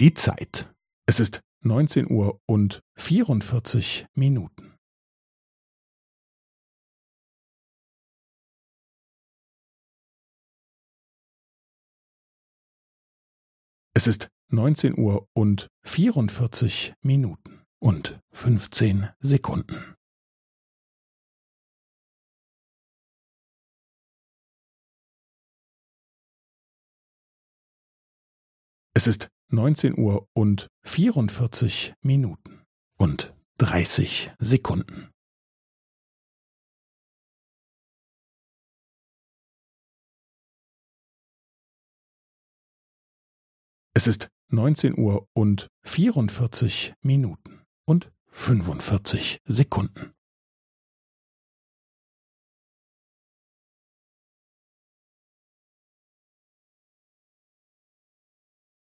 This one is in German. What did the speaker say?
Die Zeit. Es ist neunzehn Uhr und vierundvierzig Minuten. Es ist neunzehn Uhr und vierundvierzig Minuten und fünfzehn Sekunden. Es ist neunzehn Uhr und vierundvierzig Minuten und dreißig Sekunden. Es ist neunzehn Uhr und vierundvierzig Minuten und fünfundvierzig Sekunden.